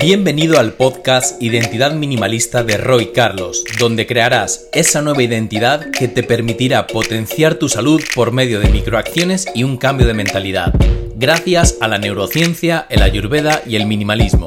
Bienvenido al podcast Identidad Minimalista de Roy Carlos, donde crearás esa nueva identidad que te permitirá potenciar tu salud por medio de microacciones y un cambio de mentalidad, gracias a la neurociencia, el ayurveda y el minimalismo.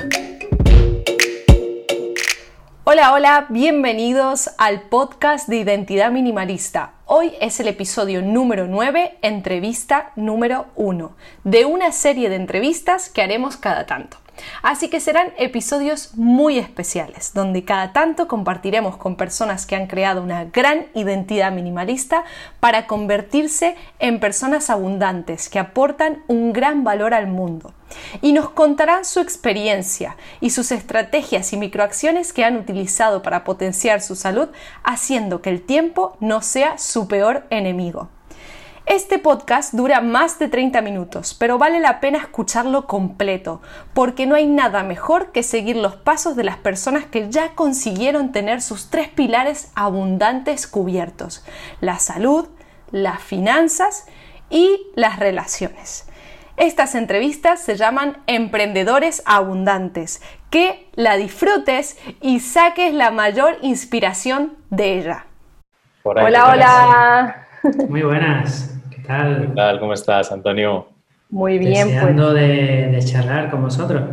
Hola, hola, bienvenidos al podcast de Identidad Minimalista. Hoy es el episodio número 9, entrevista número 1, de una serie de entrevistas que haremos cada tanto. Así que serán episodios muy especiales, donde cada tanto compartiremos con personas que han creado una gran identidad minimalista para convertirse en personas abundantes que aportan un gran valor al mundo. Y nos contarán su experiencia y sus estrategias y microacciones que han utilizado para potenciar su salud, haciendo que el tiempo no sea su peor enemigo. Este podcast dura más de 30 minutos, pero vale la pena escucharlo completo, porque no hay nada mejor que seguir los pasos de las personas que ya consiguieron tener sus tres pilares abundantes cubiertos, la salud, las finanzas y las relaciones. Estas entrevistas se llaman Emprendedores Abundantes. Que la disfrutes y saques la mayor inspiración de ella. hola, hola. Muy buenas. ¿Qué tal? ¿Cómo estás, Antonio? Muy bien. Pues. Deseando de, de, charlar con vosotros.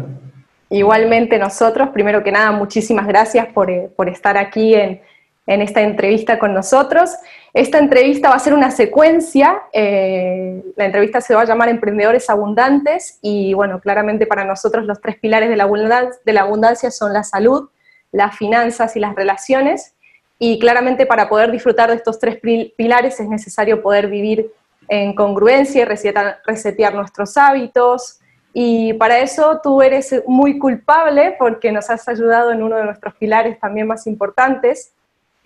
Igualmente nosotros, primero que nada, muchísimas gracias por, eh, por estar aquí en, en, esta entrevista con nosotros. Esta entrevista va a ser una secuencia, eh, la entrevista se va a llamar Emprendedores Abundantes y bueno, claramente para nosotros los tres pilares de la, abundancia, de la abundancia son la salud, las finanzas y las relaciones. Y claramente para poder disfrutar de estos tres pilares es necesario poder vivir en congruencia resetear, resetear nuestros hábitos. Y para eso tú eres muy culpable porque nos has ayudado en uno de nuestros pilares también más importantes,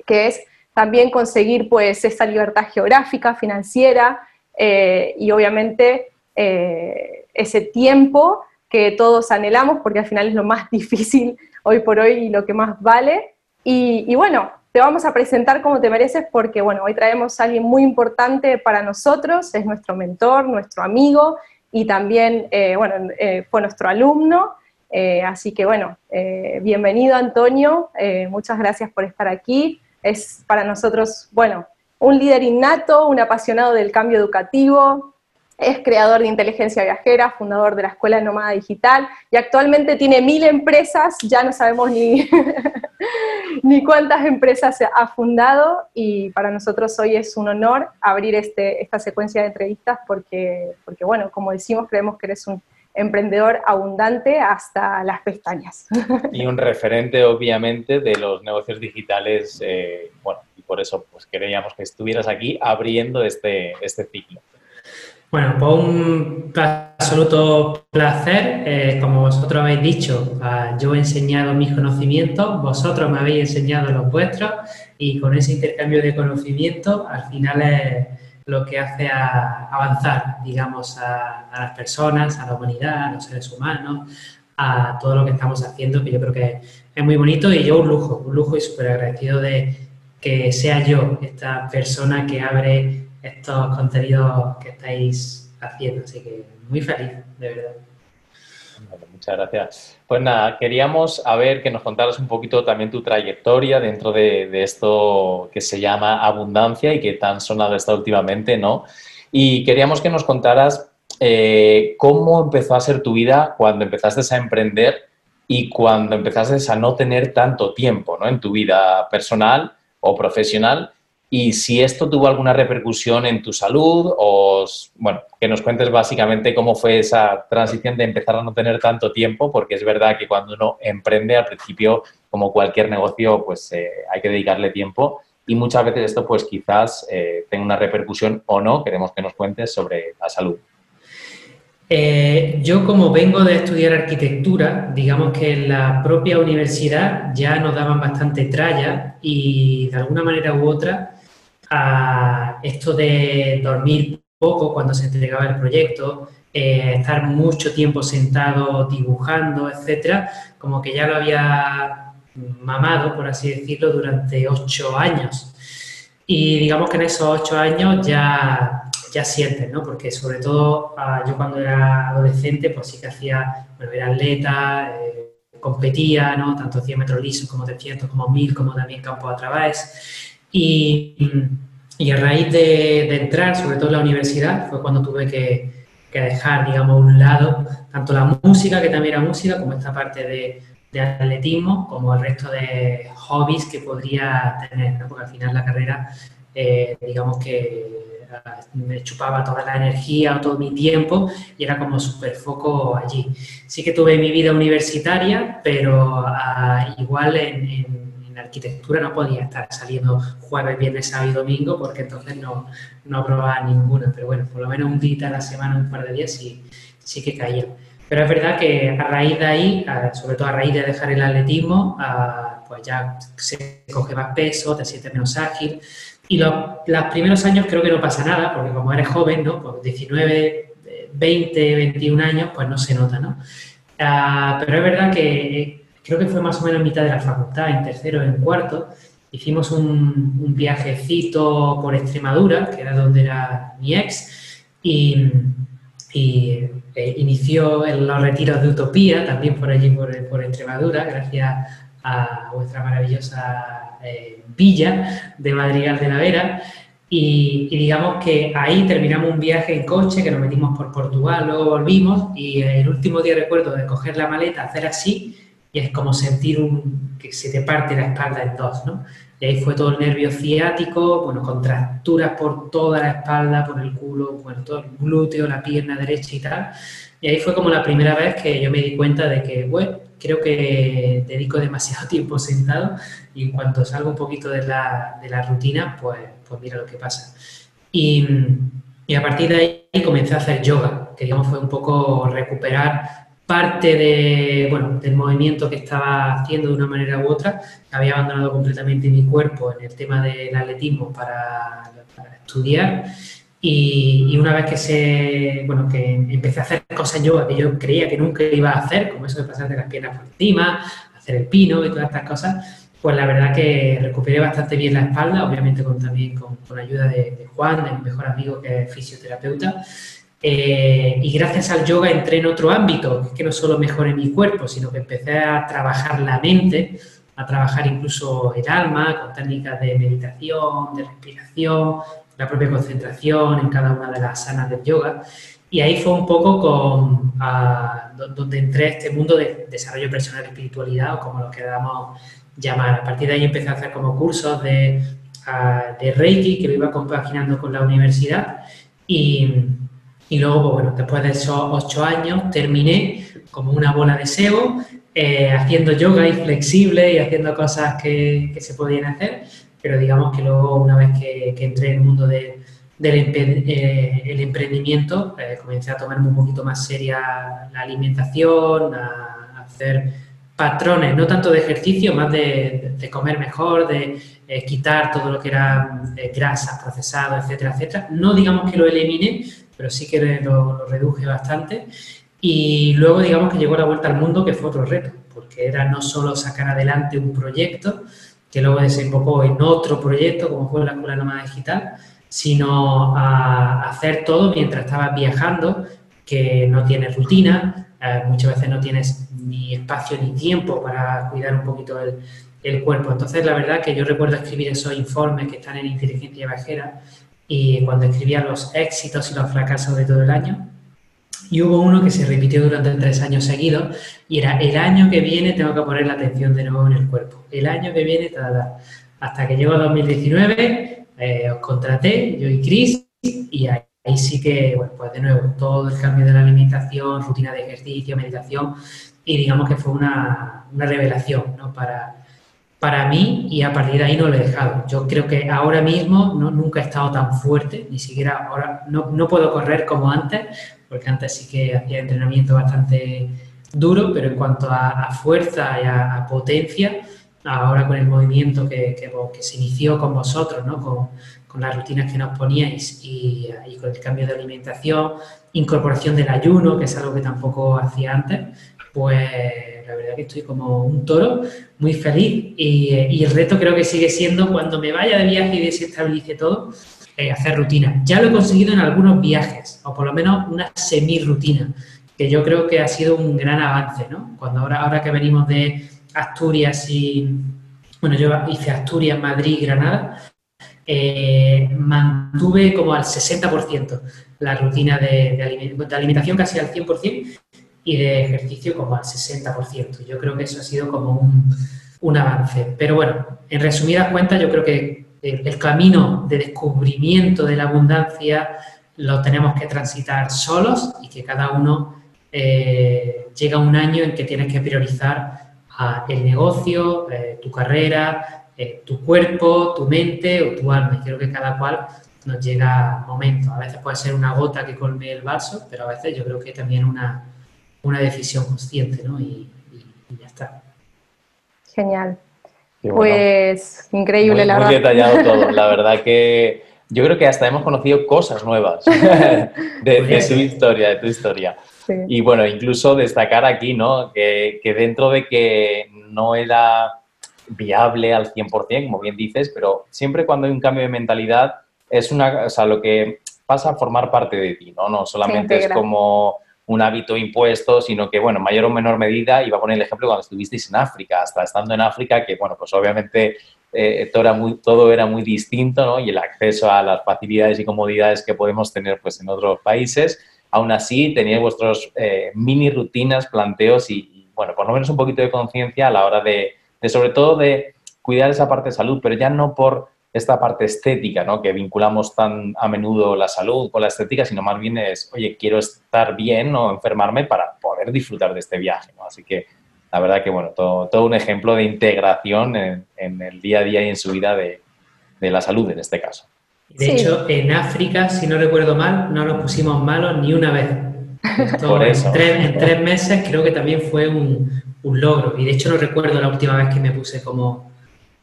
que es también conseguir pues esa libertad geográfica, financiera eh, y obviamente eh, ese tiempo que todos anhelamos porque al final es lo más difícil hoy por hoy y lo que más vale. Y bueno, te vamos a presentar como te mereces porque, bueno, hoy traemos a alguien muy importante para nosotros, es nuestro mentor, nuestro amigo y también, eh, bueno, eh, fue nuestro alumno. Eh, así que, bueno, bienvenido Antonio, muchas gracias por estar aquí. Es para nosotros, bueno, un líder innato, un apasionado del cambio educativo, es creador de inteligencia viajera, fundador de la Escuela Nómada Digital y actualmente tiene mil empresas, ya no sabemos ni, ni cuántas empresas ha fundado y para nosotros hoy es un honor abrir este, esta secuencia de entrevistas porque, porque, bueno, como decimos, creemos que eres un emprendedor abundante hasta las pestañas. Y un referente, obviamente, de los negocios digitales, eh, bueno, y por eso pues queríamos que estuvieras aquí abriendo este, este ciclo. Bueno, pues un absoluto placer. Eh, como vosotros habéis dicho, uh, yo he enseñado mis conocimientos, vosotros me habéis enseñado los vuestros y con ese intercambio de conocimientos al final es lo que hace avanzar, digamos, a, a, las personas, a la humanidad, a los seres humanos, a todo lo que estamos haciendo, que yo creo que es muy bonito y yo un lujo, un lujo y súper agradecido de que sea yo esta persona que abre estos contenidos que estáis haciendo. Así que muy feliz, de verdad. Muchas gracias. Pues nada, queríamos a ver que nos contaras un poquito también tu trayectoria dentro de, de, esto que se llama abundancia y que tan sonado está últimamente, ¿no? Y queríamos que nos contaras eh, cómo empezó a ser tu vida cuando empezaste a emprender y cuando empezaste a no tener tanto tiempo, ¿no? En tu vida personal o profesional y si esto tuvo alguna repercusión en tu salud o, bueno, que nos cuentes básicamente cómo fue esa transición de empezar a no tener tanto tiempo, porque es verdad que cuando uno emprende al principio, como cualquier negocio, pues eh, hay que dedicarle tiempo y muchas veces esto pues quizás eh, tenga una repercusión o no, queremos que nos cuentes sobre la salud. Eh, yo como vengo de estudiar arquitectura, digamos que en la propia universidad ya nos daban bastante tralla y de alguna manera u otra a esto de dormir poco cuando se entregaba el proyecto, eh, estar mucho tiempo sentado dibujando, etcétera, como que ya lo había mamado, por así decirlo, durante ocho años. Y digamos que en esos ocho años ya, ya sientes, ¿no? Porque sobre todo yo cuando era adolescente, pues sí que hacía, bueno, era atleta, eh, competía, ¿no? Tanto 100 metros lisos como 300, como 1000, como también campo a través. Y, y a raíz de, entrar, sobre todo en la universidad, fue cuando tuve que, que dejar, digamos, a un lado tanto la música, que también era música, como esta parte de, de atletismo, como el resto de hobbies que podría tener, porque al final la carrera, eh, digamos que ah, me chupaba toda la energía, todo mi tiempo y era como súper foco allí. Sí que tuve mi vida universitaria, pero ah, igual en, en, arquitectura no podía estar saliendo jueves, viernes, sábado y domingo porque entonces no, no aprobaba ninguna, pero bueno, por lo menos un día a la semana, un par de días sí, sí que caía. Pero es verdad que a raíz de ahí, sobre todo a raíz de dejar el atletismo, pues ya se coge más peso, te sientes menos ágil. Y los, primeros años creo que no pasa nada, porque como eres joven, ¿no? Pues 19, 20, 21 años, pues no se nota, ¿no? Ah, pero es verdad que creo que fue más o menos mitad de la facultad, en tercero, en cuarto, hicimos un, un viajecito por Extremadura, que era donde era mi ex, y y eh, inició en los retiros de Utopía, también por allí, por, por Extremadura, gracias a vuestra maravillosa eh, villa de Madrigal de la Vera. Y, digamos que ahí terminamos un viaje en coche que nos metimos por Portugal, luego volvimos y el último día recuerdo de coger la maleta, hacer así y es como sentir un, que se te parte la espalda en dos, ¿no? Y ahí fue todo el nervio ciático, bueno, contracturas por toda la espalda, por el culo, bueno, todo el glúteo, la pierna derecha y tal. Y ahí fue como la primera vez que yo me di cuenta de que, bueno, creo que dedico demasiado tiempo sentado y en cuanto salgo un poquito de la, de la rutina, pues, pues mira lo que pasa. Y, y a partir de ahí comencé a hacer yoga, que digamos fue un poco recuperar parte de, bueno, del movimiento que estaba haciendo de una manera u otra. Había abandonado completamente mi cuerpo en el tema del atletismo para, estudiar. Y, una vez que se, bueno, que empecé a hacer cosas yoga que yo creía que nunca iba a hacer, como eso de pasar de las piernas por encima, hacer el pino y todas estas cosas, pues la verdad que recuperé bastante bien la espalda, obviamente con, también con, con ayuda de, de, Juan, de mi mejor amigo que es fisioterapeuta. Eh, y gracias al yoga entré en otro ámbito, que no solo mejoré mi cuerpo, sino que empecé a trabajar la mente, a trabajar incluso el alma, con técnicas de meditación, de respiración, la propia concentración en cada una de las sanas del yoga. Y ahí fue un poco con, donde entré a este mundo de desarrollo personal y espiritualidad, o como lo queramos llamar. A partir de ahí empecé a hacer como cursos de, de Reiki, que lo iba compaginando con la universidad. Y, y luego, pues bueno, después de esos ocho años terminé como una bola de sebo, eh, haciendo yoga y flexible y haciendo cosas que, que, se podían hacer, pero digamos que luego una vez que, que entré en el mundo de, del eh, el emprendimiento, eh, comencé a tomarme un poquito más seria la alimentación, a, a, hacer patrones, no tanto de ejercicio, más de, de comer mejor, de quitar todo lo que era grasas, procesados, etcétera, etcétera. No digamos que lo elimine, pero sí que lo, reduje bastante. Y luego, digamos que llegó la vuelta al mundo, que fue otro reto, porque era no solo sacar adelante un proyecto, que luego desembocó en otro proyecto, como fue la Escuela Nómada Digital, sino a hacer todo mientras estabas viajando, que no tienes rutina, eh, muchas veces no tienes ni espacio ni tiempo para cuidar un poquito el, el, cuerpo. Entonces, la verdad que yo recuerdo escribir esos informes que están en Inteligencia Viajera, y cuando escribía los éxitos y los fracasos de todo el año. Y hubo uno que se repitió durante tres años seguidos y era el año que viene tengo que poner la atención de nuevo en el cuerpo. El año que viene, hasta que llegó 2019, eh, os contraté, yo y Chris, y ahí, sí que, bueno, pues de nuevo, todo el cambio de la alimentación, rutina de ejercicio, meditación, y digamos que fue una, una revelación ¿no? para, para mí y a partir de ahí no lo he dejado. Yo creo que ahora mismo no, nunca he estado tan fuerte, ni siquiera ahora no, no, puedo correr como antes, porque antes sí que hacía entrenamiento bastante duro, pero en cuanto a, fuerza y a, potencia, ahora con el movimiento que, que, se inició con vosotros, ¿no? con, con, las rutinas que nos poníais y, y con el cambio de alimentación, incorporación del ayuno, que es algo que tampoco hacía antes, pues la verdad que estoy como un toro, muy feliz y, el reto creo que sigue siendo cuando me vaya de viaje y desestabilice todo, eh, hacer rutina. Ya lo he conseguido en algunos viajes, o por lo menos una semi-rutina. que yo creo que ha sido un gran avance, ¿no? Cuando ahora, ahora que venimos de Asturias y, bueno, yo hice Asturias, Madrid, Granada, eh, mantuve como al 60% la rutina de, de, alimentación casi al 100% y de ejercicio como al 60%. Yo creo que eso ha sido como un, un avance. Pero bueno, en resumidas cuentas, yo creo que el, camino de descubrimiento de la abundancia lo tenemos que transitar solos y que cada uno eh, llega un año en que tienes que priorizar el negocio, eh, tu carrera, eh, tu cuerpo, tu mente o tu alma. Y creo que cada cual nos llega momento. A veces puede ser una gota que colme el vaso, pero a veces yo creo que también una, una decisión consciente, ¿no? y ya está. Genial. pues increíble, la verdad. Muy detallado todo. La verdad que yo creo que hasta hemos conocido cosas nuevas de, su historia, de tu historia. Y bueno, incluso destacar aquí, ¿no? Que, dentro de que no era viable al 100%, como bien dices, pero siempre cuando hay un cambio de mentalidad es una, o sea, lo que pasa a formar parte de ti, ¿no? No solamente es como un hábito impuesto, sino que, bueno, en mayor o menor medida, iba a poner el ejemplo cuando estuvisteis en África, hasta estando en África, que, bueno, pues obviamente eh, todo, era muy, todo era muy distinto, ¿no? Y el acceso a las facilidades y comodidades que podemos tener, pues, en otros países. Aún así, teníais vuestros eh, mini rutinas, planteos y, bueno, por lo menos un poquito de conciencia a la hora de, de, sobre todo, de cuidar esa parte de salud, pero ya no por esta parte estética, ¿no? Que vinculamos tan a menudo la salud con la estética, sino más bien es, oye, quiero estar bien o enfermarme para poder disfrutar de este viaje, ¿no? Así que la verdad que, bueno, todo, todo un ejemplo de integración en, el día a día y en su vida de, la salud en este caso. De hecho, en África, si no recuerdo mal, no nos pusimos malos ni una vez. Por eso. En, tres, meses creo que también fue un, un, logro. Y de hecho no recuerdo la última vez que me puse como,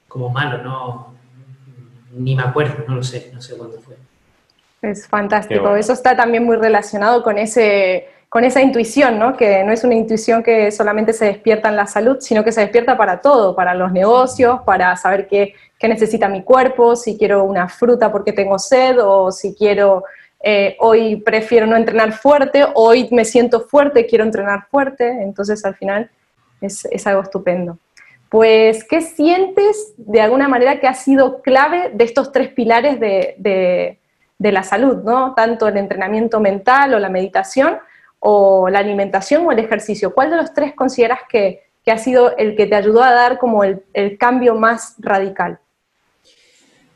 como malo, ¿no? Ni me acuerdo, no lo sé, no sé cuándo fue. Es fantástico. Eso está también muy relacionado con, ese, con esa intuición, ¿no? Que no es una intuición que solamente se despierta en la salud, sino que se despierta para todo, para los negocios, para saber qué, qué necesita mi cuerpo, si quiero una fruta porque tengo sed o si quiero, eh, hoy prefiero no entrenar fuerte, hoy me siento fuerte, quiero entrenar fuerte. Entonces al final es, es algo estupendo pues, ¿qué sientes de alguna manera que ha sido clave de estos tres pilares de, la salud, ¿no? Tanto el entrenamiento mental o la meditación, o la alimentación o el ejercicio. ¿Cuál de los tres consideras que, ha sido el que te ayudó a dar como el, cambio más radical?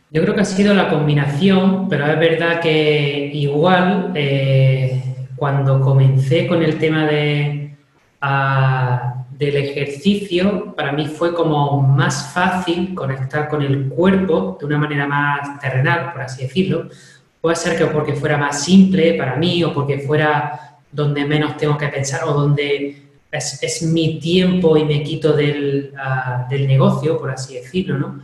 Yo creo que ha sido la combinación, pero es verdad que igual eh, cuando comencé con el tema de, ah, del ejercicio, para mí fue como más fácil conectar con el cuerpo de una manera más terrenal, por así decirlo. Puede ser que porque fuera más simple para mí o porque fuera donde menos tengo que pensar o donde es, mi tiempo y me quito del, ah, del negocio, por así decirlo, ¿no?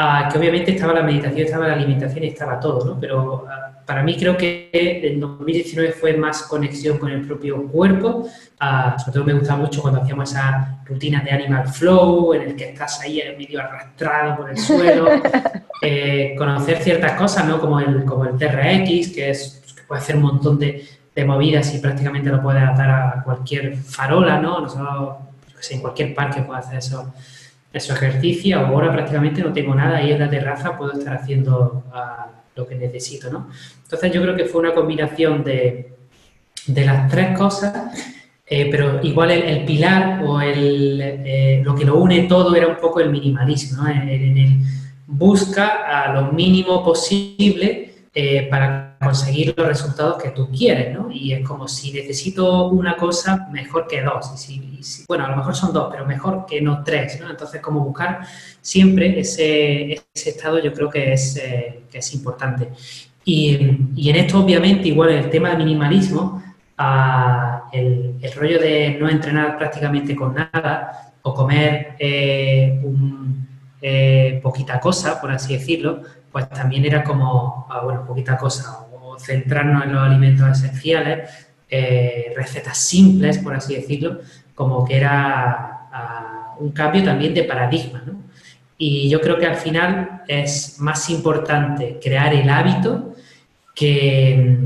Ah, que obviamente estaba la meditación, estaba la alimentación estaba todo, ¿no? Pero ah, para mí creo que en 2019 fue más conexión con el propio cuerpo. Ah, sobre todo me gustaba mucho cuando hacíamos esas rutinas de Animal Flow, en el que estás ahí medio arrastrado por el suelo. Eh, conocer ciertas cosas, ¿no? Como el, como el TRX, que, es, que puede hacer un montón de, de movidas y prácticamente lo puedes adaptar a cualquier farola, ¿no? no en cualquier parque puede hacer eso eso ejercicio, ahora prácticamente no tengo nada ahí en la terraza, puedo estar haciendo ah, lo que necesito, ¿no? Entonces yo creo que fue una combinación de, de las tres cosas, eh, pero igual el, pilar o el, eh, lo que lo une todo era un poco el minimalismo, ¿no? En, el busca a lo mínimo posible eh, para conseguir los resultados que tú quieres, ¿no? Y es como si necesito una cosa, mejor que dos. Y si, bueno, a lo mejor son dos, pero mejor que no tres, ¿no? Entonces, como buscar siempre ese, estado yo creo que es, eh, importante. Y, y, en esto, obviamente, igual el tema del minimalismo, el, el, rollo de no entrenar prácticamente con nada o comer eh, un, eh, poquita cosa, por así decirlo, pues también era como, ah, bueno, poquita cosa, centrarnos en los alimentos esenciales, eh, recetas simples, por así decirlo, como que era ah, un cambio también de paradigma. ¿no? Y yo creo que al final es más importante crear el hábito que,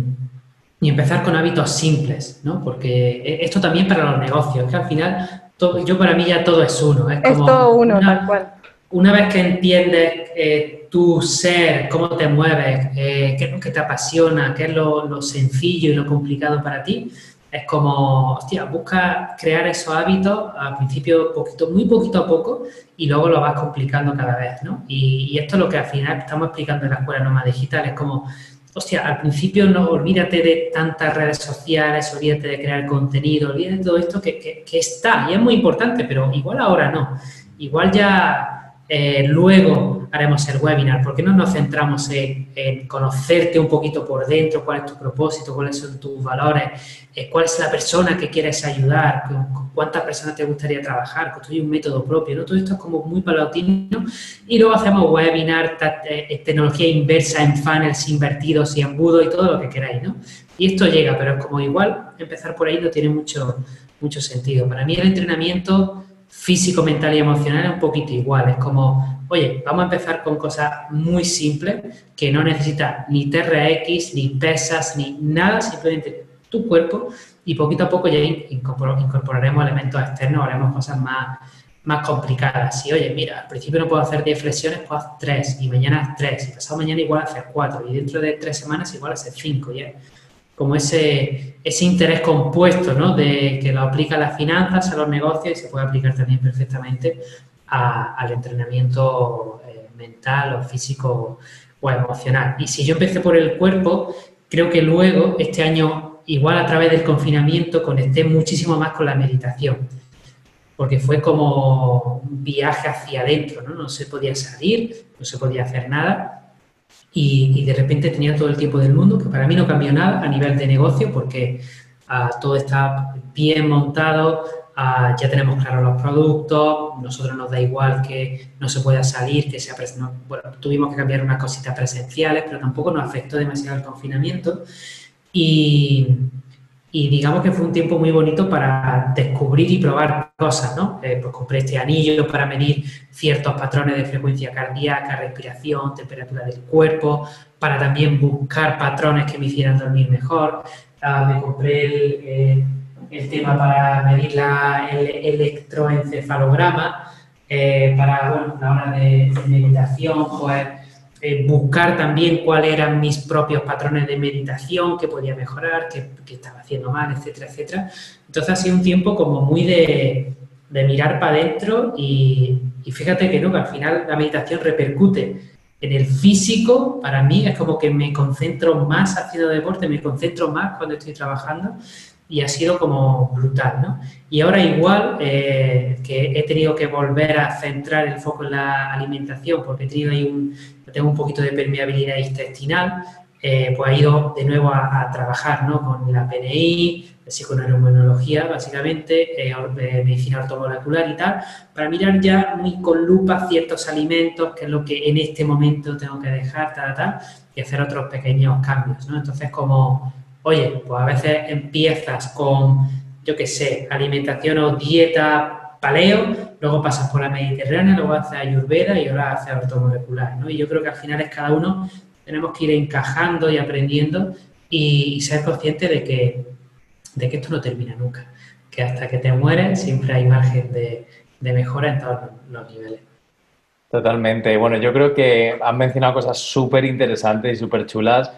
y empezar con hábitos simples, ¿no? Porque e, esto también para los negocios, que al final, todo, yo para mí ya todo es uno. Es, todo uno, tal cual. Una vez que entiendes eh, tu ser, cómo te mueves, eh, qué es lo que te apasiona, qué es lo, lo, sencillo y lo complicado para ti, es como, hostia, busca crear esos hábitos al principio poquito, muy poquito a poco y luego lo vas complicando cada vez, ¿no? Y, esto es lo que al final estamos explicando en la Escuela Noma Digital, es como hostia, al principio no olvídate de tantas redes sociales, olvídate de crear contenido, olvídate de todo esto que, está y es muy importante, pero igual ahora no. Igual ya eh, luego haremos el webinar, ¿por qué no nos centramos en, conocerte un poquito por dentro, cuál es tu propósito, cuáles son tus valores, eh, cuál es la persona que quieres ayudar, cuántas personas te gustaría trabajar, construir un método propio, ¿no? Todo esto es como muy palatino y luego hacemos webinar, eh, tecnología inversa en funnels invertidos y embudos y todo lo que queráis, ¿no? Y esto llega, pero como igual empezar por ahí no tiene mucho, mucho sentido. Para mí el entrenamiento físico, mental y emocional es un poquito igual, es como oye, vamos a empezar con cosas muy simples que no necesitas ni TRX, ni pesas, ni nada, simplemente tu cuerpo y poquito a poco ya incorporaremos elementos externos, haremos cosas más, más complicadas. Si, oye, mira, al principio no puedo hacer 10 flexiones, puedo hacer 3 y mañana 3 y pasado mañana igual hacer 4 y dentro de 3 semanas igual hacer 5 ya. Como ese, ese interés compuesto, ¿no? De que lo aplica a las finanzas, a los negocios y se puede aplicar también perfectamente al entrenamiento eh, mental o físico o emocional. Y si yo empecé por el cuerpo, creo que luego, este año, igual a través del confinamiento, conecté muchísimo más con la meditación, porque fue como un viaje hacia adentro, ¿no? No se podía salir, no se podía hacer nada. Y, de repente tenía todo el tiempo del mundo, que para mí no cambió nada a nivel de negocio, porque ah, todo está bien montado, Ah, ya tenemos claros los productos, nosotros nos da igual que no se pueda salir, que sea bueno, tuvimos que cambiar unas cositas presenciales, pero tampoco nos afectó demasiado el confinamiento. Y digamos que fue un tiempo muy bonito para descubrir y probar cosas, ¿no? Eh, pues compré este anillo para medir ciertos patrones de frecuencia cardíaca, respiración, temperatura del cuerpo, para también buscar patrones que me hicieran dormir mejor. Ah, me compré el... Eh, el tema para medir la, el electroencefalograma, eh, para bueno, la hora de, meditación, pues eh, buscar también cuáles eran mis propios patrones de meditación, qué podía mejorar, qué, estaba haciendo mal, etcétera, etcétera. Entonces ha sido un tiempo como muy de, mirar para adentro y, y, fíjate que no, que al final la meditación repercute en el físico, para mí es como que me concentro más haciendo deporte, me concentro más cuando estoy trabajando y ha sido como brutal, ¿no? Y ahora igual eh, que he tenido que volver a centrar el foco en la alimentación porque he tenido ahí un, tengo un poquito de permeabilidad intestinal, eh, pues he ido de nuevo a, trabajar, ¿no? Con la PNI, psiconeuroinmunología, básicamente, eh, medicina ortomolecular y tal, para mirar ya muy con lupa ciertos alimentos, que es lo que en este momento tengo que dejar, tal, tal, y hacer otros pequeños cambios, ¿no? Entonces, como Oye, pues a veces empiezas con, yo qué sé, alimentación o dieta paleo, luego pasas por la mediterránea, luego haces ayurveda y ahora haces ortomolecular, ¿no? Y yo creo que al final es cada uno tenemos que ir encajando y aprendiendo y ser consciente de que, de que esto no termina nunca, que hasta que te mueres siempre hay margen de, de mejora en todos los niveles. Totalmente. Bueno, yo creo que han mencionado cosas súper interesantes y súper chulas.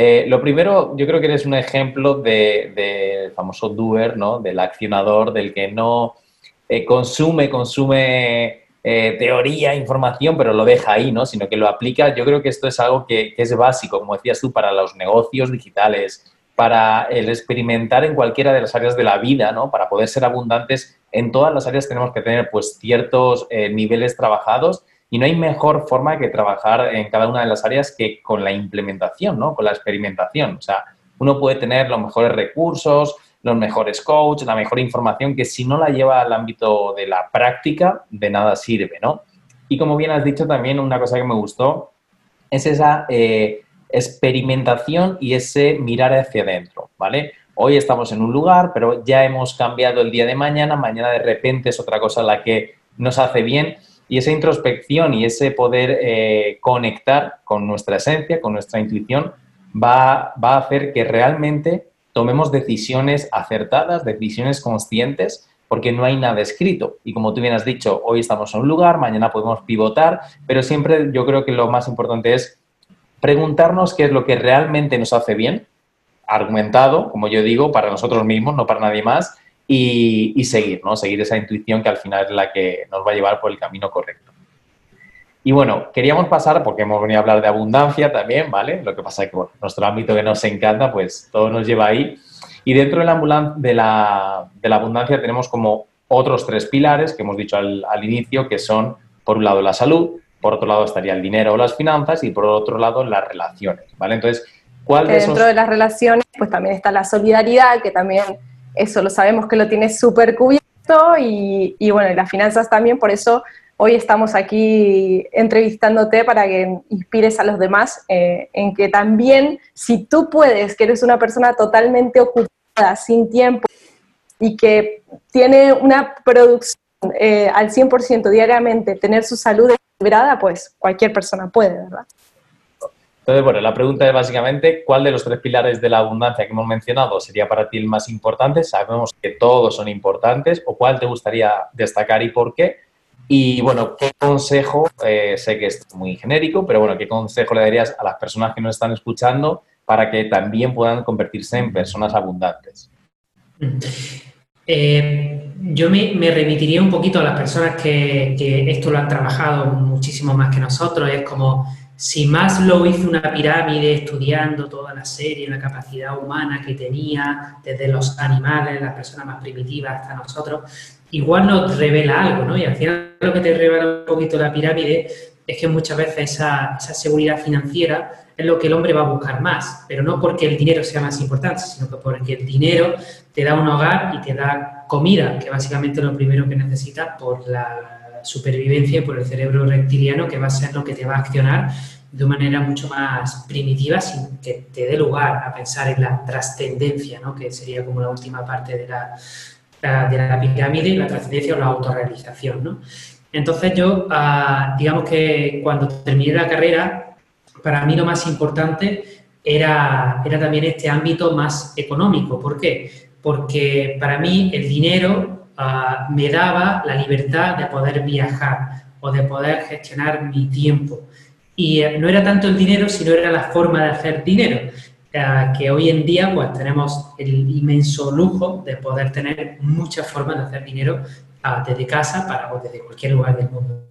Eh, lo primero, yo creo que eres un ejemplo del famoso doer, ¿no? Del accionador, del que no eh, consume, consume eh, teoría, información, pero lo deja ahí, ¿no? Sino que lo aplica. Yo creo que esto es algo que, es básico, como decías tú, para los negocios digitales, para el experimentar en cualquiera de las áreas de la vida, ¿no? Para poder ser abundantes en todas las áreas tenemos que tener pues ciertos niveles trabajados y no hay mejor forma que trabajar en cada una de las áreas que con la implementación, ¿no? Con la experimentación. O sea, uno puede tener los mejores recursos, los mejores coaches, la mejor información, que si no la lleva al ámbito de la práctica, de nada sirve, ¿no? Y como bien has dicho también, una cosa que me gustó es esa eh, experimentación y ese mirar hacia adentro, ¿vale? Hoy estamos en un lugar, pero ya hemos cambiado el día de mañana, mañana de repente es otra cosa la que nos hace bien y esa introspección y ese poder eh, conectar con nuestra esencia, con nuestra intuición, va, va a hacer que realmente tomemos decisiones acertadas, decisiones conscientes, porque no hay nada escrito. Y como tú bien has dicho, hoy estamos en un lugar, mañana podemos pivotar, pero siempre yo creo que lo más importante es preguntarnos qué es lo que realmente nos hace bien, argumentado, como yo digo, para nosotros mismos, no para nadie más, y, seguir, ¿no? Seguir esa intuición que al final es la que nos va a llevar por el camino correcto. Y bueno, queríamos pasar, porque hemos venido a hablar de abundancia también, ¿vale? Lo que pasa es que, bueno, nuestro ámbito que nos encanta, pues todo nos lleva ahí. Y dentro de la, de la, de la abundancia tenemos como otros tres pilares que hemos dicho al, al, inicio, que son, por un lado, la salud, por otro lado estaría el dinero o las finanzas y por otro lado las relaciones, ¿vale? Entonces, ¿cuál de Dentro de las relaciones, pues también está la solidaridad, que también eso lo sabemos que lo tiene súper cubierto y, y bueno, y las finanzas también, por eso hoy estamos aquí entrevistándote para que inspires a los demás eh, en que también, si tú puedes, que eres una persona totalmente ocupada, sin tiempo y que tiene una producción eh, al 100% diariamente, tener su salud equilibrada, pues cualquier persona puede, ¿verdad? Entonces, bueno, la pregunta es básicamente, ¿cuál de los tres pilares de la abundancia que hemos mencionado sería para ti el más importante? Sabemos que todos son importantes, o cuál te gustaría destacar y por qué. Y bueno, ¿qué consejo, eh, sé que es muy genérico, pero bueno, qué consejo le darías a las personas que nos están escuchando para que también puedan convertirse en personas abundantes? Eh, yo me, remitiría un poquito a las personas que esto lo han trabajado muchísimo más que nosotros. Es como si Maslow hizo una pirámide estudiando toda la serie, la capacidad humana que tenía, desde los animales, las personas más primitivas hasta nosotros, igual nos revela algo, ¿no? Y al final lo que te revela un poquito la pirámide es que muchas veces esa, esa seguridad financiera es lo que el hombre va a buscar más, pero no porque el dinero sea más importante, sino que porque el dinero te da un hogar y te da comida, que básicamente es lo primero que necesitas por la supervivencia por el cerebro reptiliano que va a ser lo que te va a accionar de una manera mucho más primitiva sin que te dé lugar a pensar en la trascendencia, ¿no? que sería como la última parte de la, de la pirámide, la trascendencia o la autorrealización. ¿no? Entonces yo, ah, digamos que cuando terminé la carrera, para mí lo más importante era, era también este ámbito más económico. ¿Por qué? Porque para mí el dinero Ah, me daba la libertad de poder viajar o de poder gestionar mi tiempo. Y eh, no era tanto el dinero, sino era la forma de hacer dinero, que hoy en día pues tenemos el inmenso lujo de poder tener muchas formas de hacer dinero ah, desde casa para, o desde cualquier lugar del mundo.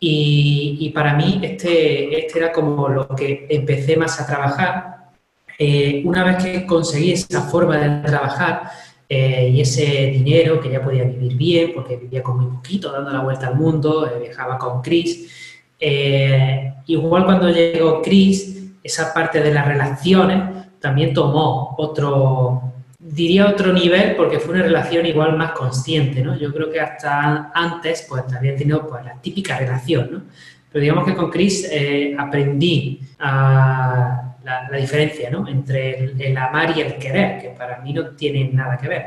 Y, para mí este, este era como lo que empecé más a trabajar. Eh, una vez que conseguí esa forma de trabajar, eh, y ese dinero que ya podía vivir bien, porque vivía con muy poquito, dando la vuelta al mundo, eh, viajaba con Chris. Eh, igual cuando llegó Chris, esa parte de las relaciones también tomó otro, diría otro nivel, porque fue una relación igual más consciente, ¿no? Yo creo que hasta antes, pues había tenido pues, la típica relación, ¿no? Pero digamos que con Chris aprendí a la, diferencia ¿no? entre el, amar y el querer, que para mí no tienen nada que ver.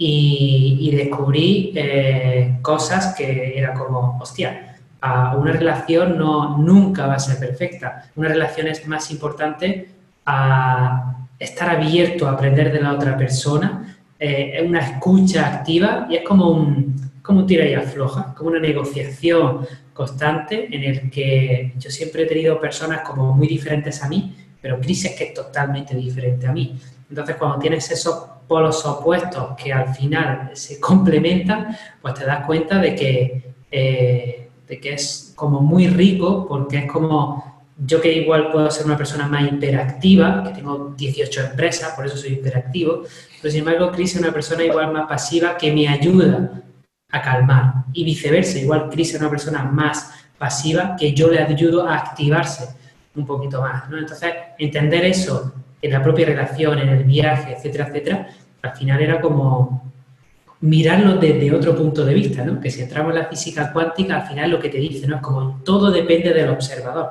Y, descubrí eh, cosas que era como, hostia, una relación no, nunca va a ser perfecta. Una relación es más importante a estar abierto a aprender de la otra persona, eh, una escucha activa y es como un, como un tira y afloja, como una negociación constante en el que yo siempre he tenido personas como muy diferentes a mí pero Chris es que es totalmente diferente a mí. Entonces, cuando tienes esos polos opuestos que al final se complementan, pues te das cuenta de que, eh, de que es como muy rico, porque es como yo que igual puedo ser una persona más hiperactiva, que tengo 18 empresas, por eso soy hiperactivo, pero sin embargo Chris es una persona igual más pasiva que me ayuda a calmar y viceversa, igual Chris es una persona más pasiva que yo le ayudo a activarse un poquito más. ¿no? Entonces, entender eso en la propia relación, en el viaje, etcétera, etcétera, al final era como mirarlo desde otro punto de vista, ¿no? Que si entramos en la física cuántica, al final lo que te dice, ¿no? Es como todo depende del observador.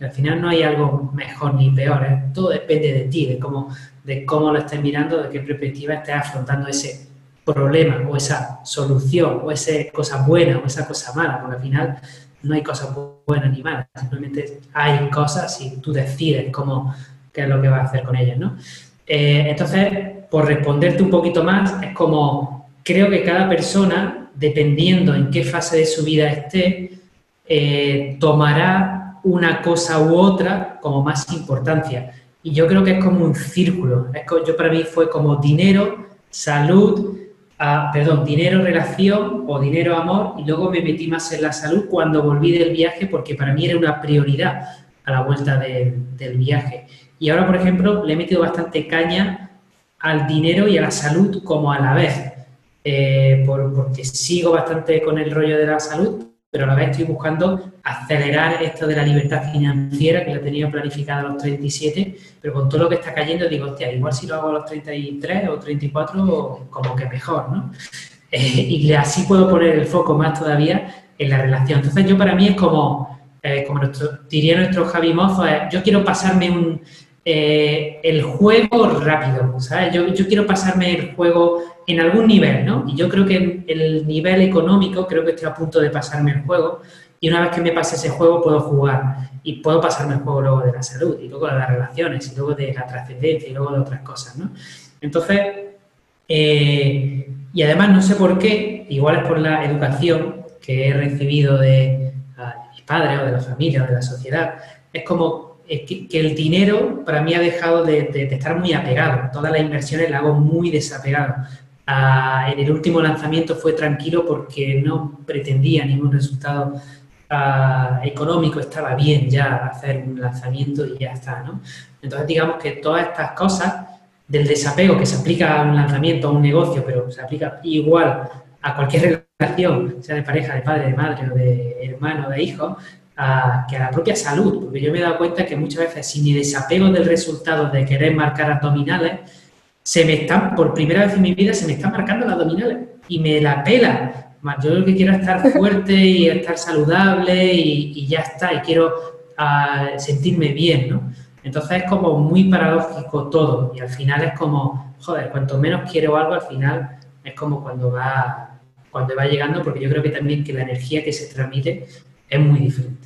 al final no hay algo mejor ni peor, ¿eh? todo depende de ti, de cómo, de cómo lo estés mirando, de qué perspectiva estés afrontando ese problema o esa solución o esa cosa buena o esa cosa mala, porque al final no hay cosas buenas ni malas, simplemente hay cosas y tú decides cómo qué es lo que vas a hacer con ellas, ¿no? Eh, entonces, por responderte un poquito más, es como, creo que cada persona, dependiendo en qué fase de su vida esté, eh, tomará una cosa u otra como más importancia. Y yo creo que es como un círculo. yo para mí fue como dinero, salud, perdón, dinero, relación o dinero, amor, y luego me metí más en la salud cuando volví del viaje porque para mí era una prioridad a la vuelta del viaje. Y ahora, por ejemplo, le he metido bastante caña al dinero y a la salud como a la vez, eh, porque sigo bastante con el rollo de la salud, pero a la vez estoy buscando acelerar esto de la libertad financiera que la tenía planificada a los 37, pero con todo lo que está cayendo digo, hostia, igual si lo hago a los 33 o 34, como que mejor, ¿no? Eh, y así puedo poner el foco más todavía en la relación. Entonces yo para mí es como, eh, como diría nuestro Javi Mozo, yo quiero pasarme un, eh, el juego rápido, ¿sabes? Yo, quiero pasarme el juego en algún nivel, ¿no? Y yo creo que el nivel económico, creo que estoy a punto de pasarme el juego y una vez que me pase ese juego puedo jugar y puedo pasarme el juego luego de la salud y luego de las relaciones y luego de la trascendencia y luego de otras cosas, ¿no? Entonces, eh, y además no sé por qué, igual es por la educación que he recibido de, de mis padres o de la familia o de la sociedad, es como que, que, el dinero para mí ha dejado de, estar muy apegado. Todas las inversiones las hago muy desapegado. Ah, en el último lanzamiento fue tranquilo porque no pretendía ningún resultado ah, económico, estaba bien ya hacer un lanzamiento y ya está, ¿no? Entonces digamos que todas estas cosas del desapego que se aplica a un lanzamiento, a un negocio, pero se aplica igual a cualquier relación, sea de pareja, de padre, de madre o de hermano, de hijo, que a la propia salud, porque yo me he dado cuenta que muchas veces si mi desapego del resultado de querer marcar abdominales, se me están, por primera vez en mi vida, se me están marcando las abdominales y me la pela. Yo lo que quiero es estar fuerte y estar saludable y, ya está, y quiero sentirme bien, ¿no? Entonces es como muy paradójico todo y al final es como, joder, cuanto menos quiero algo, al final es como cuando va, cuando va llegando, porque yo creo que también que la energía que se transmite es muy diferente.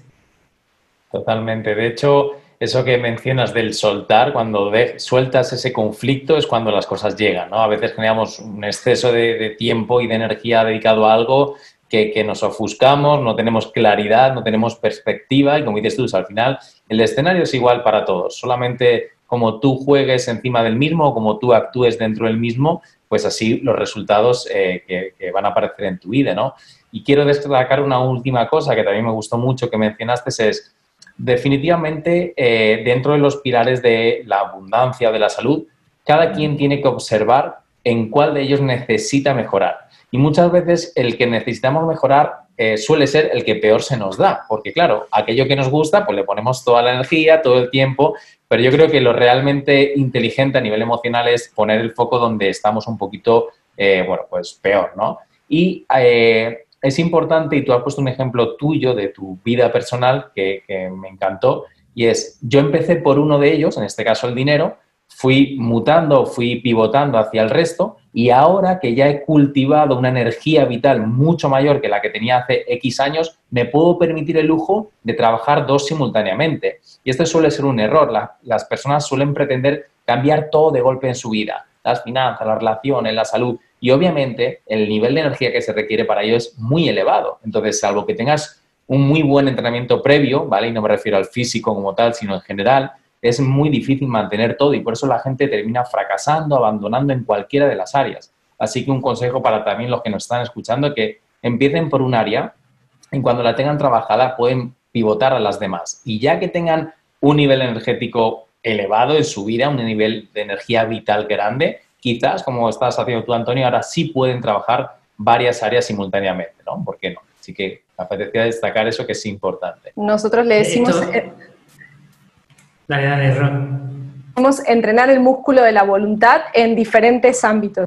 Totalmente. De hecho, eso que mencionas del soltar, cuando sueltas ese conflicto es cuando las cosas llegan, ¿no? A veces generamos un exceso de, tiempo y de energía dedicado a algo que, nos ofuscamos, no tenemos claridad, no tenemos perspectiva y como dices tú, al final el escenario es igual para todos, solamente como tú juegues encima del mismo, como tú actúes dentro del mismo, pues así los resultados eh, que, que, van a aparecer en tu vida, ¿no? Y quiero destacar una última cosa que también me gustó mucho que mencionaste, es definitivamente eh, dentro de los pilares de la abundancia, de la salud, cada quien tiene que observar en cuál de ellos necesita mejorar. Y muchas veces el que necesitamos mejorar eh, suele ser el que peor se nos da, porque claro, aquello que nos gusta, pues le ponemos toda la energía, todo el tiempo, pero yo creo que lo realmente inteligente a nivel emocional es poner el foco donde estamos un poquito, eh, bueno, pues peor, ¿no? Y es importante, y tú has puesto un ejemplo tuyo de tu vida personal que, me encantó, y es, yo empecé por uno de ellos, en este caso el dinero, fui mutando, fui pivotando hacia el resto y ahora que ya he cultivado una energía vital mucho mayor que la que tenía hace X años, me puedo permitir el lujo de trabajar dos simultáneamente. Y esto suele ser un error. las personas suelen pretender cambiar todo de golpe en su vida, las finanzas, las relaciones, la salud. Y obviamente el nivel de energía que se requiere para ello es muy elevado. Entonces, salvo que tengas un muy buen entrenamiento previo, ¿vale? Y no me refiero al físico como tal, sino en general, es muy difícil mantener todo y por eso la gente termina fracasando, abandonando en cualquiera de las áreas. Así que un consejo para también los que nos están escuchando, que empiecen por un área y cuando la tengan trabajada pueden pivotar a las demás. Y ya que tengan un nivel energético elevado en su vida, un nivel de energía vital grande, quizás, como estás haciendo tú, Antonio, ahora sí pueden trabajar varias áreas simultáneamente, ¿no? ¿Por qué no? Así que me apetecía destacar eso que es importante. Nosotros le decimos... La edad de error. Vamos a entrenar el músculo de la voluntad en diferentes ámbitos.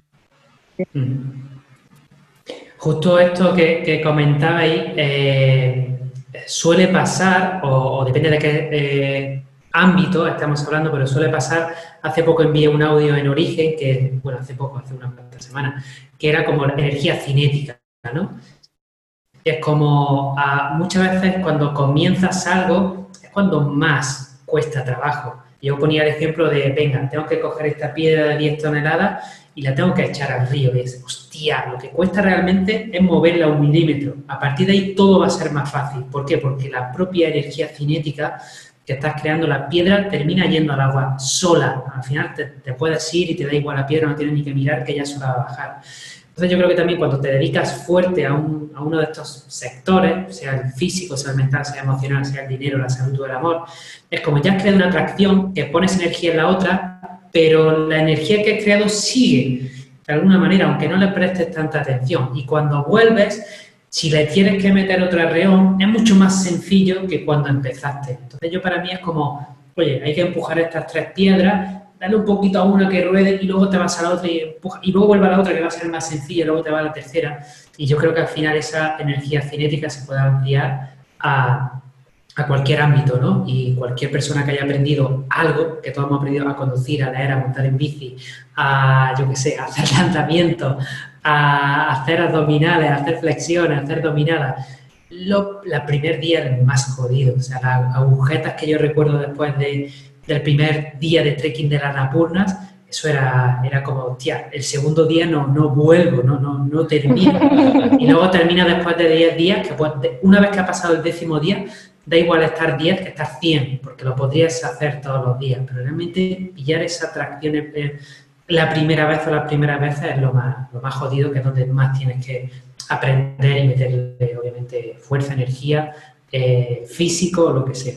Justo esto que, comentabais eh, suele pasar, o, depende de qué eh, ámbito estamos hablando, pero suele pasar. Hace poco envié un audio en origen, que, bueno, hace poco, hace una semana, que era como la energía cinética, ¿no? Es como muchas veces cuando comienzas algo es cuando más cuesta trabajo. Yo ponía el ejemplo de, venga, tengo que coger esta piedra de 10 toneladas y la tengo que echar al río. Es, hostia, lo que cuesta realmente es moverla un milímetro. A partir de ahí todo va a ser más fácil. ¿Por qué? Porque la propia energía cinética que estás creando la piedra termina yendo al agua sola. Al final te, puedes ir y te da igual la piedra, no tienes ni que mirar que ella sola va a bajar. Entonces yo creo que también cuando te dedicas fuerte a, uno de estos sectores, sea el físico, sea el mental, sea el emocional, sea el dinero, la salud o el amor, es como ya has creado una atracción, que pones energía en la otra, pero la energía que has creado sigue de alguna manera, aunque no le prestes tanta atención. Y cuando vuelves, si le tienes que meter otro arreón, es mucho más sencillo que cuando empezaste. Entonces yo para mí es como, oye, hay que empujar estas tres piedras, darle un poquito a una que ruede y luego te vas a la otra y, empuja, y luego vuelve a la otra que va a ser más sencilla y luego te va a la tercera. Y yo creo que al final esa energía cinética se puede ampliar a, a cualquier ámbito, ¿no? Y cualquier persona que haya aprendido algo, que todos hemos aprendido a conducir, a leer, a montar en bici, a, yo qué sé, a hacer lanzamiento, a hacer abdominales, a hacer flexiones, a hacer dominadas. Lo, la primer día el más jodido, o sea, las agujetas que yo recuerdo después de, del primer día de trekking de las Napurnas, eso era, era como, tía, el segundo día no, no vuelvo, no, no, no termino. Y luego termina después de 10 días, que pues, una vez que ha pasado el décimo día, da igual estar 10 que estar 100, porque lo podrías hacer todos los días, pero realmente pillar esa atracción la primera vez o las primeras veces es lo más, lo más jodido, que es donde más tienes que aprender y meterle, obviamente, fuerza, energía, eh, físico lo que sea.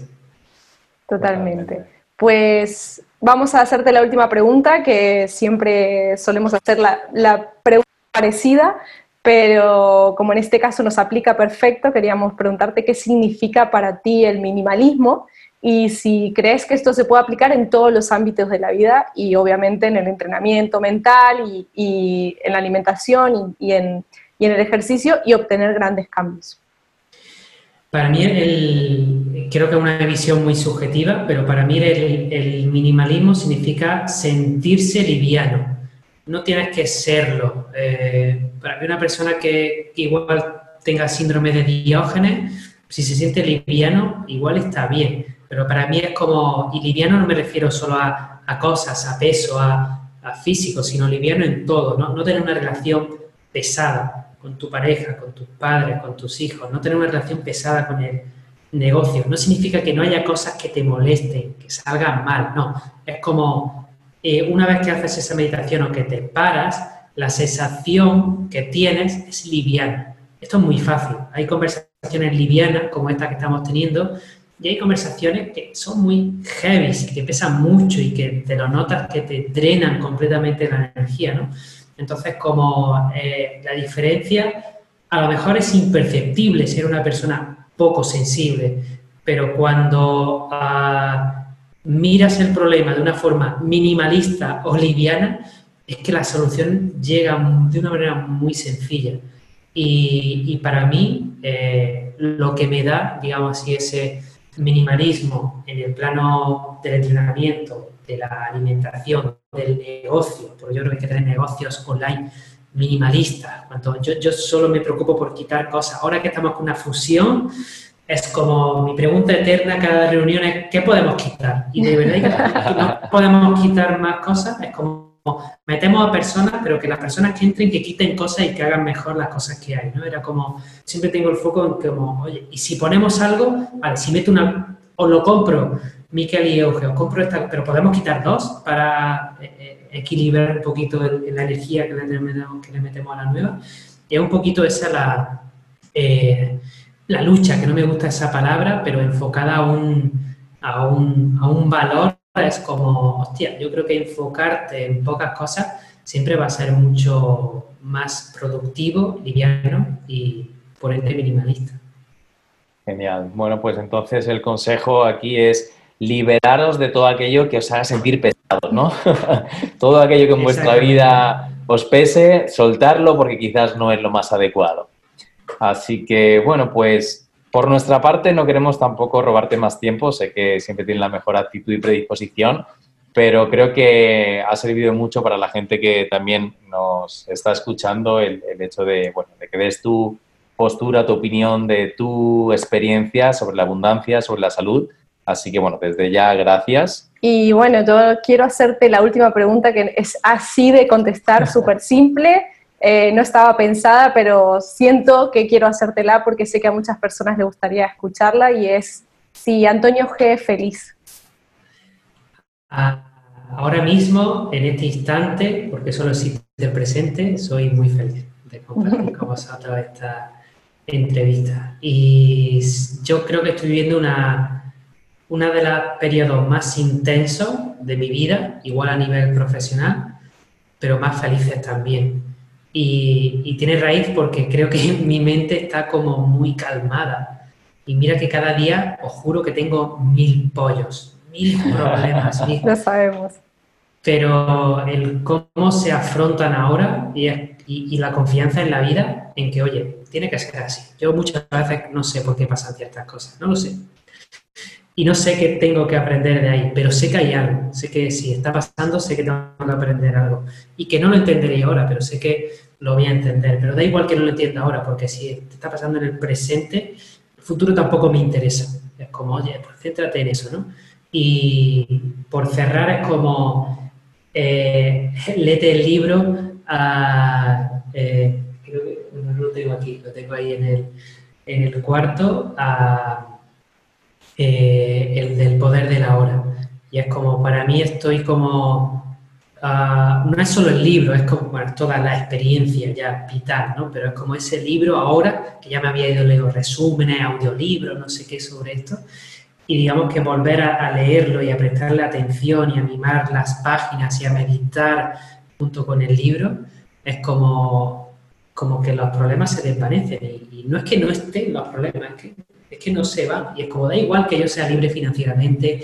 Totalmente. Pues vamos a hacerte la última pregunta, que siempre solemos hacer la, la pregunta parecida, pero como en este caso nos aplica perfecto, queríamos preguntarte qué significa para ti el minimalismo y si crees que esto se puede aplicar en todos los ámbitos de la vida y obviamente en el entrenamiento mental y, en la alimentación y, en, el ejercicio y obtener grandes cambios. Para mí el, creo que es una visión muy subjetiva, pero para mí el, minimalismo significa sentirse liviano. No tienes que serlo. Eh, para mí una persona que igual tenga síndrome de Diógenes, si se siente liviano, igual está bien pero para mí es como, y liviano no me refiero solo a, a cosas, a peso, a, a, físico, sino liviano en todo, ¿no? no tener una relación pesada con tu pareja, con tus padres, con tus hijos, no tener una relación pesada con el negocio. No significa que no haya cosas que te molesten, que salgan mal, no. Es como eh, una vez que haces esa meditación o que te paras, la sensación que tienes es liviana. Esto es muy fácil. Hay conversaciones livianas como esta que estamos teniendo, y hay conversaciones que son muy heavy, que pesan mucho y que te lo notas que te drenan completamente la energía, ¿no? Entonces, como eh, la diferencia a lo mejor es imperceptible ser una persona poco sensible, pero cuando ah, miras el problema de una forma minimalista o liviana, es que la solución llega de una manera muy sencilla. Y, para mí, eh, lo que me da, digamos así, ese minimalismo en el plano del entrenamiento, de la alimentación, del negocio, porque yo creo que hay que tener negocios online minimalistas. Cuando yo, yo solo me preocupo por quitar cosas. Ahora que estamos con una fusión, es como mi pregunta eterna cada reunión es ¿qué podemos quitar? Y de verdad no podemos quitar más cosas, es como metemos a personas, pero que las personas que entren, que quiten cosas y que hagan mejor las cosas que hay, ¿no? Era como, siempre tengo el foco en como, oye, y si ponemos algo, vale, si meto una, o lo compro, Miquel y Eugenio, compro esta, pero podemos quitar dos para eh, eh, equilibrar un poquito la energía que le, metemos, que le, metemos, a la nueva. Y es un poquito esa la, eh, la lucha, que no me gusta esa palabra, pero enfocada a un, a un, a un valor es como, hostia, yo creo que enfocarte en pocas cosas siempre va a ser mucho más productivo, liviano y por ende minimalista. Genial. Bueno, pues entonces el consejo aquí es liberaros de todo aquello que os haga sentir pesados, ¿no? todo aquello que en vuestra vida os pese, soltarlo porque quizás no es lo más adecuado. Así que, bueno, pues por nuestra parte, no queremos tampoco robarte más tiempo, sé que siempre tienes la mejor actitud y predisposición, pero creo que ha servido mucho para la gente que también nos está escuchando el, hecho de, bueno, de que des tu postura, tu opinión, de tu experiencia sobre la abundancia, sobre la salud Así que bueno, desde ya gracias. Y bueno, yo quiero hacerte la última pregunta que es así de contestar, súper simple. Eh, no estaba pensada, pero siento que quiero hacértela porque sé que a muchas personas les gustaría escucharla y es si Antonio G es feliz. Ah, ahora mismo, en este instante, porque solo existe el presente, soy muy feliz de compartir con vosotros esta entrevista. Y yo creo que estoy viviendo una, una de los periodos más intensos de mi vida, igual a nivel profesional, pero más felices también. Y, y, tiene raíz porque creo que mi mente está como muy calmada. Y mira que cada día os juro que tengo mil pollos, mil problemas. Mil... Lo sabemos. Pero el cómo se afrontan ahora y, y, la confianza en la vida, en que, oye, tiene que ser así. Yo muchas veces no sé por qué pasan ciertas cosas, no lo sé. Y no sé qué tengo que aprender de ahí, pero sé que hay algo. Sé que si está pasando, sé que tengo que aprender algo. Y que no lo entenderé ahora, pero sé que lo voy a entender. Pero da igual que no lo entienda ahora, porque si está pasando en el presente, el futuro tampoco me interesa. Es como, oye, pues céntrate en eso, ¿no? Y por cerrar es como, eh, el libro a... Eh, creo que no lo tengo aquí, lo tengo ahí en el, en el cuarto, a, eh, el del poder de la hora. Y es como, para mí estoy como Ah, no es solo el libro, es como toda la experiencia ya vital, ¿no? Pero es como ese libro ahora, que ya me había ido leyendo resúmenes, audiolibros, no sé qué sobre esto, y digamos que volver a, leerlo y a prestarle atención y a mimar las páginas y a meditar junto con el libro, es como, como que los problemas se desvanecen. Y, y no es que no estén los problemas, es que, es que no se van. Y es como da igual que yo sea libre financieramente,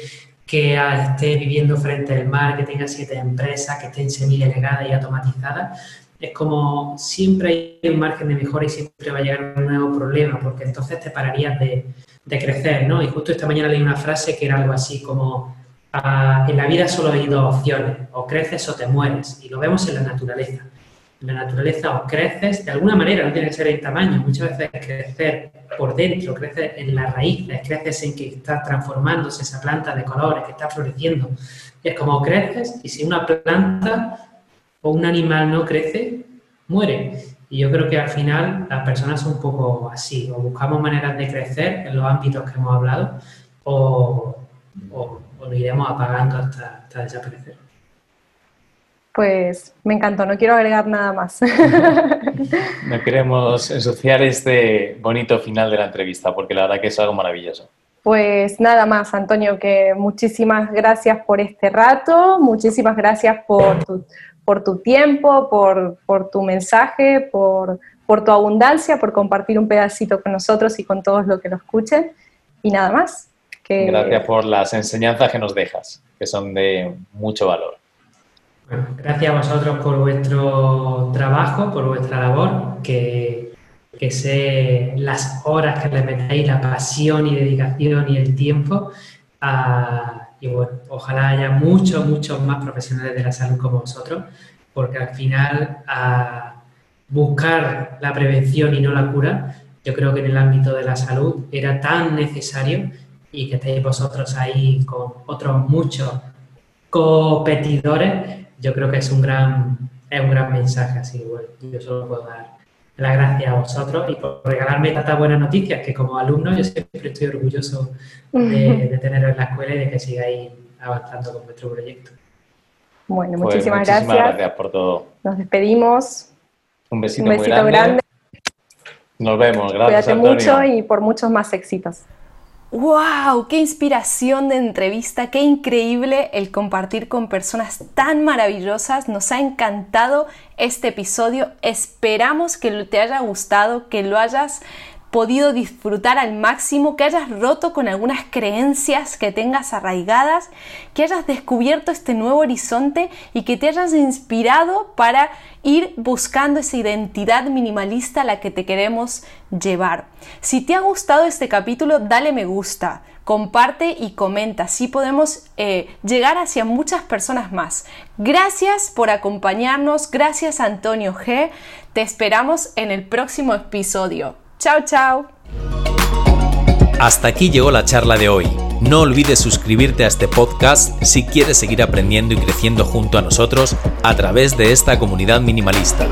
que esté viviendo frente al mar, que tenga siete empresas, que estén semi-delegadas y automatizadas, es como siempre hay un margen de mejora y siempre va a llegar un nuevo problema, porque entonces te pararías de, de crecer, ¿no? Y justo esta mañana leí una frase que era algo así como, ah, en la vida solo hay dos opciones, o creces o te mueres, y lo vemos en la naturaleza la naturaleza o creces, de alguna manera, no tiene que ser en tamaño, muchas veces crecer por dentro, creces en las raíces, creces en que está transformándose esa planta de colores, que está floreciendo. es como creces y si una planta o un animal no crece, muere. Y yo creo que al final las personas son un poco así, o buscamos maneras de crecer en los ámbitos que hemos hablado, o, lo iremos apagando hasta desaparecer. Pues me encantó, no quiero agregar nada más. No queremos ensuciar este bonito final de la entrevista, porque la verdad que es algo maravilloso. Pues nada más, Antonio, que muchísimas gracias por este rato, muchísimas gracias por tu, por tu tiempo, por, por tu mensaje, por, por, tu abundancia, por compartir un pedacito con nosotros y con todos los que lo escuchen. Y nada más. Que... Gracias por las enseñanzas que nos dejas, que son de mucho valor gracias a vosotros por vuestro trabajo, por vuestra labor, que, que sé las horas que le metéis, la pasión y dedicación y el tiempo. Y bueno, ojalá haya muchos, muchos más profesionales de la salud como vosotros, porque al final a buscar la prevención y no la cura, yo creo que en el ámbito de la salud era tan necesario y que estéis vosotros ahí con otros muchos competidores yo creo que es un gran, es un gran mensaje, así bueno, yo solo puedo dar las gracias a vosotros y por regalarme tantas buenas noticias que como alumno yo siempre estoy orgulloso de, de teneros en la escuela y de que sigáis avanzando con vuestro proyecto. Bueno, pues muchísimas, gracias. por todo. Nos despedimos. Un besito, Un besito grande. Nos vemos, gracias. Cuídate mucho y por muchos más éxitos. ¡Wow! ¡Qué inspiración de entrevista! ¡Qué increíble el compartir con personas tan maravillosas! Nos ha encantado este episodio. Esperamos que te haya gustado, que lo hayas podido disfrutar al máximo, que hayas roto con algunas creencias que tengas arraigadas, que hayas descubierto este nuevo horizonte y que te hayas inspirado para ir buscando esa identidad minimalista a la que te queremos llevar. Si te ha gustado este capítulo, dale me gusta, comparte y comenta, así podemos eh, llegar hacia muchas personas más. Gracias por acompañarnos, gracias Antonio G. Te esperamos en el próximo episodio. Chao, chao. Hasta aquí llegó la charla de hoy. No olvides suscribirte a este podcast si quieres seguir aprendiendo y creciendo junto a nosotros a través de esta comunidad minimalista.